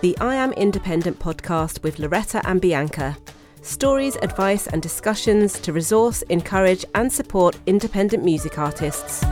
the I Am Independent podcast with Loretta and Bianca. Stories, advice, and discussions to resource, encourage, and support independent music artists.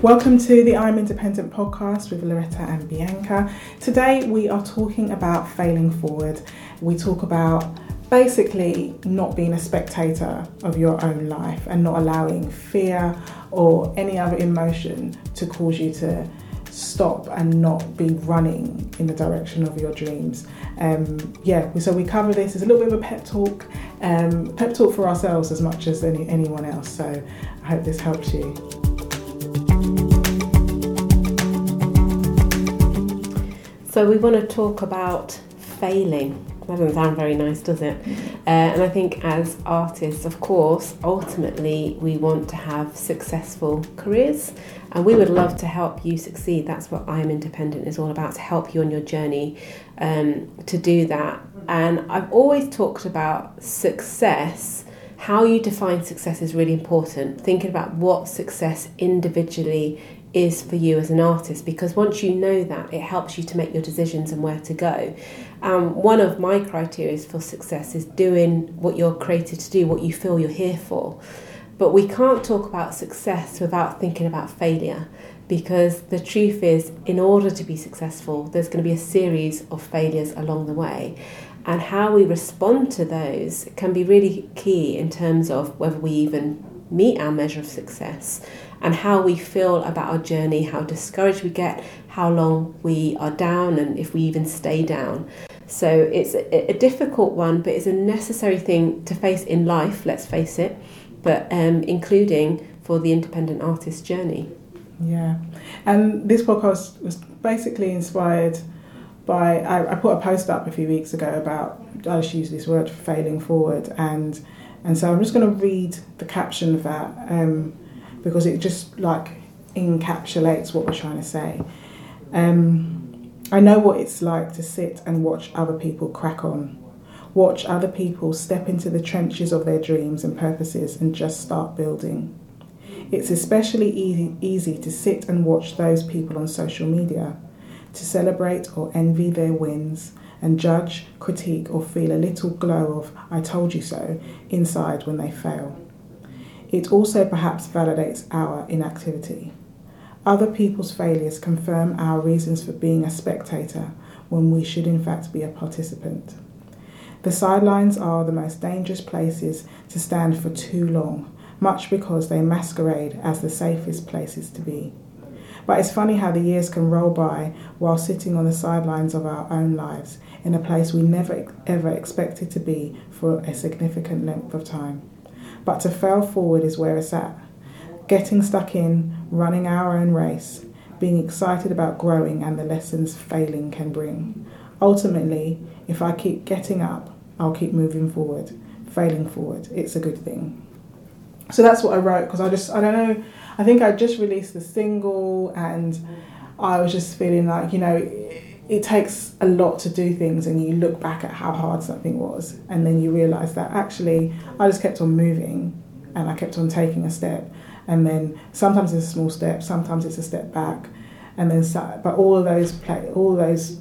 Welcome to the I'm Independent podcast with Loretta and Bianca. Today we are talking about failing forward. We talk about basically not being a spectator of your own life and not allowing fear or any other emotion to cause you to stop and not be running in the direction of your dreams. Um, yeah, so we cover this as a little bit of a pep talk, um, pep talk for ourselves as much as any, anyone else. So I hope this helps you. So we want to talk about failing. That doesn't sound very nice, does it? Uh, and I think as artists, of course, ultimately we want to have successful careers and we would love to help you succeed. That's what I Am Independent is all about to help you on your journey um, to do that. And I've always talked about success. How you define success is really important. Thinking about what success individually is for you as an artist because once you know that, it helps you to make your decisions and where to go. Um, one of my criteria for success is doing what you're created to do, what you feel you're here for. But we can't talk about success without thinking about failure because the truth is, in order to be successful, there's going to be a series of failures along the way. And how we respond to those can be really key in terms of whether we even meet our measure of success and how we feel about our journey, how discouraged we get, how long we are down, and if we even stay down. So it's a, a difficult one, but it's a necessary thing to face in life, let's face it, but um, including for the independent artist journey. Yeah, and this podcast was basically inspired by I, I, put a post up a few weeks ago about I just use this word failing forward and and so I'm just going to read the caption of that um, because it just like encapsulates what we're trying to say. Um, I know what it's like to sit and watch other people crack on, watch other people step into the trenches of their dreams and purposes and just start building. It's especially easy, easy to sit and watch those people on social media, to celebrate or envy their wins and judge, critique, or feel a little glow of I told you so inside when they fail. It also perhaps validates our inactivity. Other people's failures confirm our reasons for being a spectator when we should in fact be a participant. The sidelines are the most dangerous places to stand for too long, much because they masquerade as the safest places to be. But it's funny how the years can roll by while sitting on the sidelines of our own lives in a place we never ever expected to be for a significant length of time. But to fail forward is where it's at. Getting stuck in, running our own race, being excited about growing and the lessons failing can bring. Ultimately, if I keep getting up, I'll keep moving forward, failing forward. It's a good thing. So that's what I wrote because I just, I don't know, I think I just released the single and I was just feeling like, you know, it takes a lot to do things and you look back at how hard something was and then you realize that actually I just kept on moving and I kept on taking a step and then sometimes it's a small step sometimes it's a step back and then but all those play all those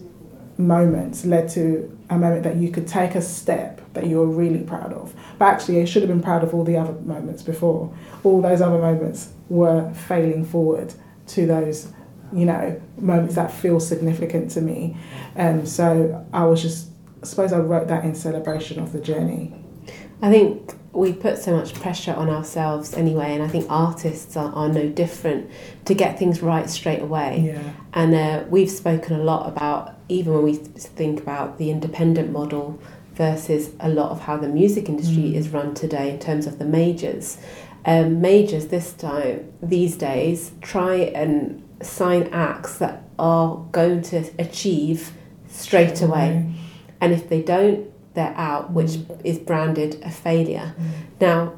moments led to a moment that you could take a step that you were really proud of. But actually I should have been proud of all the other moments before. All those other moments were failing forward to those you know, moments that feel significant to me. And so I was just, I suppose I wrote that in celebration of the journey. I think we put so much pressure on ourselves anyway, and I think artists are, are no different to get things right straight away. Yeah. And uh, we've spoken a lot about, even when we think about the independent model versus a lot of how the music industry mm. is run today in terms of the majors. Um, majors this time, these days, try and sign acts that are going to achieve straight away. Mm. And if they don't, they're out, which mm. is branded a failure. Mm. Now,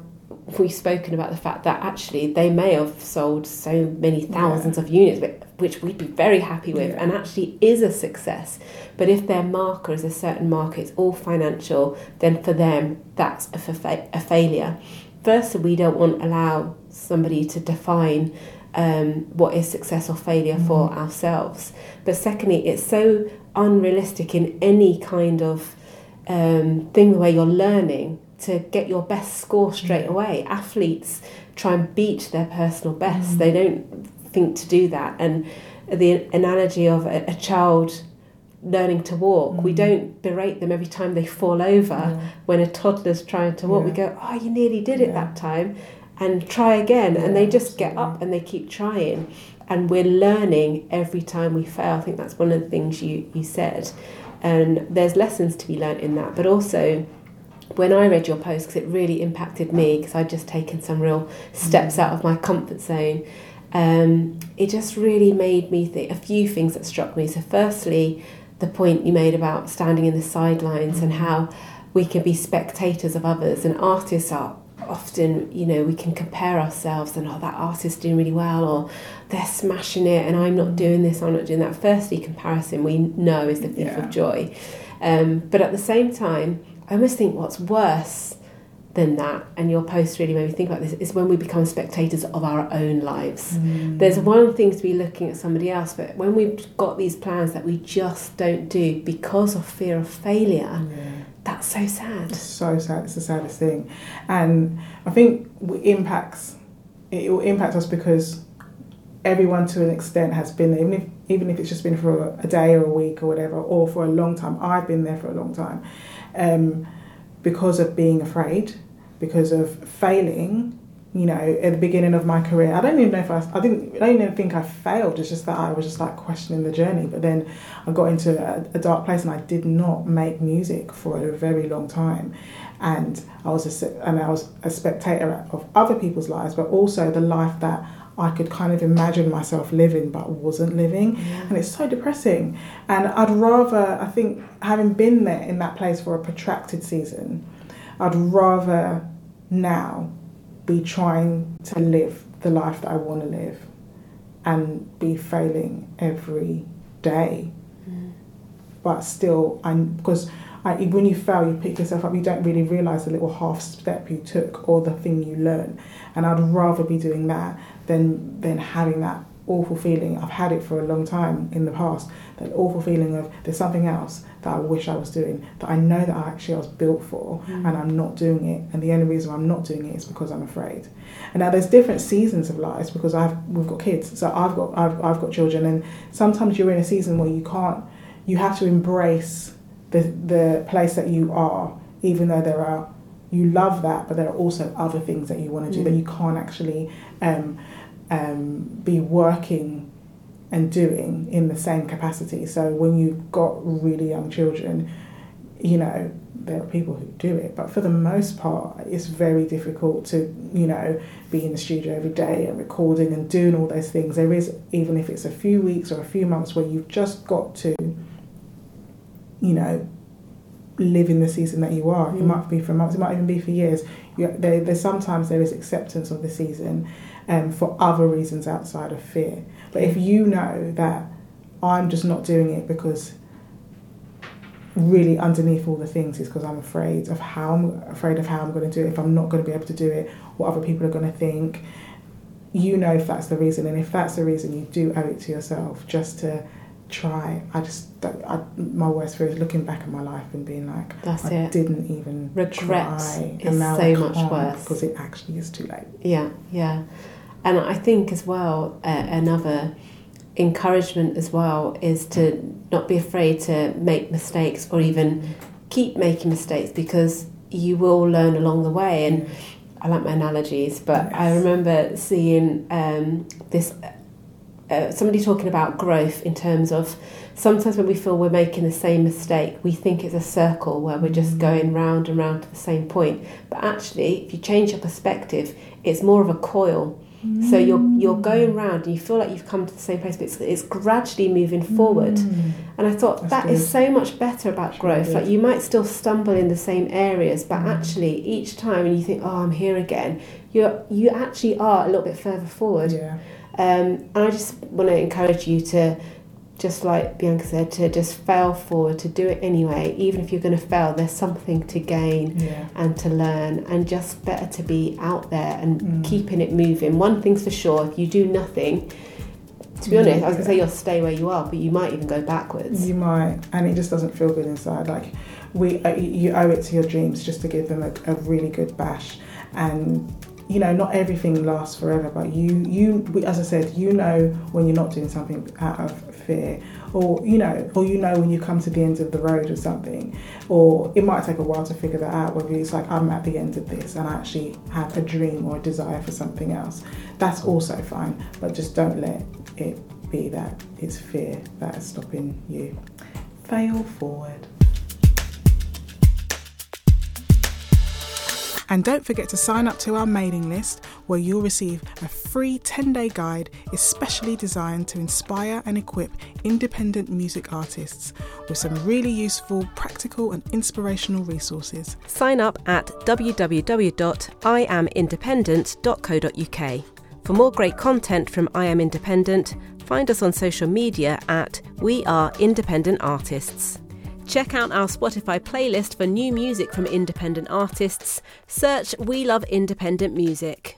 we've spoken about the fact that actually they may have sold so many thousands yeah. of units, which we'd be very happy with, yeah. and actually is a success. But if their marker is a certain market, it's all financial, then for them that's a, fa- a failure firstly, we don't want to allow somebody to define um, what is success or failure mm. for ourselves. But secondly, it's so unrealistic in any kind of um, thing where you're learning to get your best score straight away. Athletes try and beat their personal best. Mm. They don't think to do that. And the analogy of a, a child learning to walk, mm. we don't berate them every time they fall over. Yeah. When a toddler's trying to walk, yeah. we go, "Oh, you nearly did it yeah. that time," and try again. and they just get up and they keep trying. And we're learning every time we fail. I think that's one of the things you you said. And there's lessons to be learned in that, but also when I read your post, because it really impacted me, because I'd just taken some real steps mm. out of my comfort zone, um, it just really made me think a few things that struck me. So, firstly, the point you made about standing in the sidelines and how we can be spectators of others, and artists are often, you know, we can compare ourselves and, oh, that artist's doing really well, or they're smashing it, and I'm not doing this, I'm not doing that. Firstly, comparison we know is the thief yeah. of joy. Um, but at the same time, I almost think what's worse than that, and your post really made me think about this, is when we become spectators of our own lives. Mm. There's one thing to be looking at somebody else, but when we've got these plans that we just don't do because of fear of failure, yeah. that's so sad. It's so sad. It's the saddest thing, and I think it impacts. It will impact us because everyone to an extent has been there, even if even if it's just been for a day or a week or whatever, or for a long time. I've been there for a long time um, because of being afraid, because of failing. You know, at the beginning of my career, I don't even know if I, I didn't, I don't even think I failed. It's just that I was just like questioning the journey. But then I got into a, a dark place, and I did not make music for a very long time and I was a, and I was a spectator of other people's lives, but also the life that I could kind of imagine myself living but wasn't living. Mm. And it's so depressing. And I'd rather, I think, having been there in that place for a protracted season, I'd rather now be trying to live the life that I want to live and be failing every day. Mm. But still, I'm because I, when you fail, you pick yourself up. You don't really realize the little half step you took or the thing you learn. And I'd rather be doing that than than having that awful feeling. I've had it for a long time in the past. That awful feeling of there's something else that I wish I was doing that I know that I actually was built for mm. and I'm not doing it. And the only reason I'm not doing it is because I'm afraid. And now there's different seasons of lives because I've we've got kids, so I've got I've I've got children, and sometimes you're in a season where you can't. You have to embrace the the place that you are, even though there are you love that, but there are also other things that you want to do mm. that you can't actually um, um, be working and doing in the same capacity. So when you've got really young children, you know, there are people who do it, but for the most part, it's very difficult to, you know, be in the studio every day and recording and doing all those things. There is, even if it's a few weeks or a few months where you've just got to, you know, live in the season that you are. Mm. It might be for months, it might even be for years. You, there, there's sometimes there is acceptance of the season um, for other reasons outside of fear. But if you know that I'm just not doing it because really underneath all the things is because I'm afraid of how I'm afraid of how I'm going to do it, if I'm not going to be able to do it, what other people are going to think. You know if that's the reason, and if that's the reason, you do owe it to yourself just to try. I just, I, my worst fear is looking back at my life and being like, That's I it. didn't even regret try. is so much worse because it actually is too late. Yeah, yeah. And I think as well, uh, another encouragement as well is to not be afraid to make mistakes or even keep making mistakes because you will learn along the way. And I like my analogies, but yes. I remember seeing um, this uh, somebody talking about growth in terms of sometimes when we feel we're making the same mistake, we think it's a circle where we're just going round and round to the same point. But actually, if you change your perspective, it's more of a coil so you're you're going round and you feel like you've come to the same place, but it's, it's gradually moving forward. Mm. And I thought That's that good. is so much better about That's growth. Really like you might still stumble in the same areas, but mm. actually each time and you think, oh, I'm here again, you you actually are a little bit further forward. Yeah. Um, and I just want to encourage you to just like Bianca said, to just fail forward, to do it anyway. Even if you're going to fail, there's something to gain Yeah. and to learn, and just better to be out there and Mm. keeping it moving. One thing's for sure: if you do nothing, to be honest, I was going to say you'll stay where you are, but you might even go backwards. You might, and it just doesn't feel good inside. Like we, uh, you owe it to your dreams just to give them a, a really good bash. And you know, not everything lasts forever, but you, you, as I said, you know when you're not doing something out of fear, or you know, or you know when you come to the end of the road or something, or it might take a while to figure that out. Whether it's like I'm at the end of this and I actually have a dream or a desire for something else, that's also fine. But just don't let it be that it's fear that is stopping you. Fail forward. And don't forget to sign up to our mailing list where you'll receive a free 10 day guide especially designed to inspire and equip independent music artists with some really useful, practical, and inspirational resources. Sign up at www.iamindependent.co.uk. For more great content from I Am Independent, find us on social media at We Are Independent Artists. Check out our Spotify playlist for new music from independent artists. Search We Love Independent Music.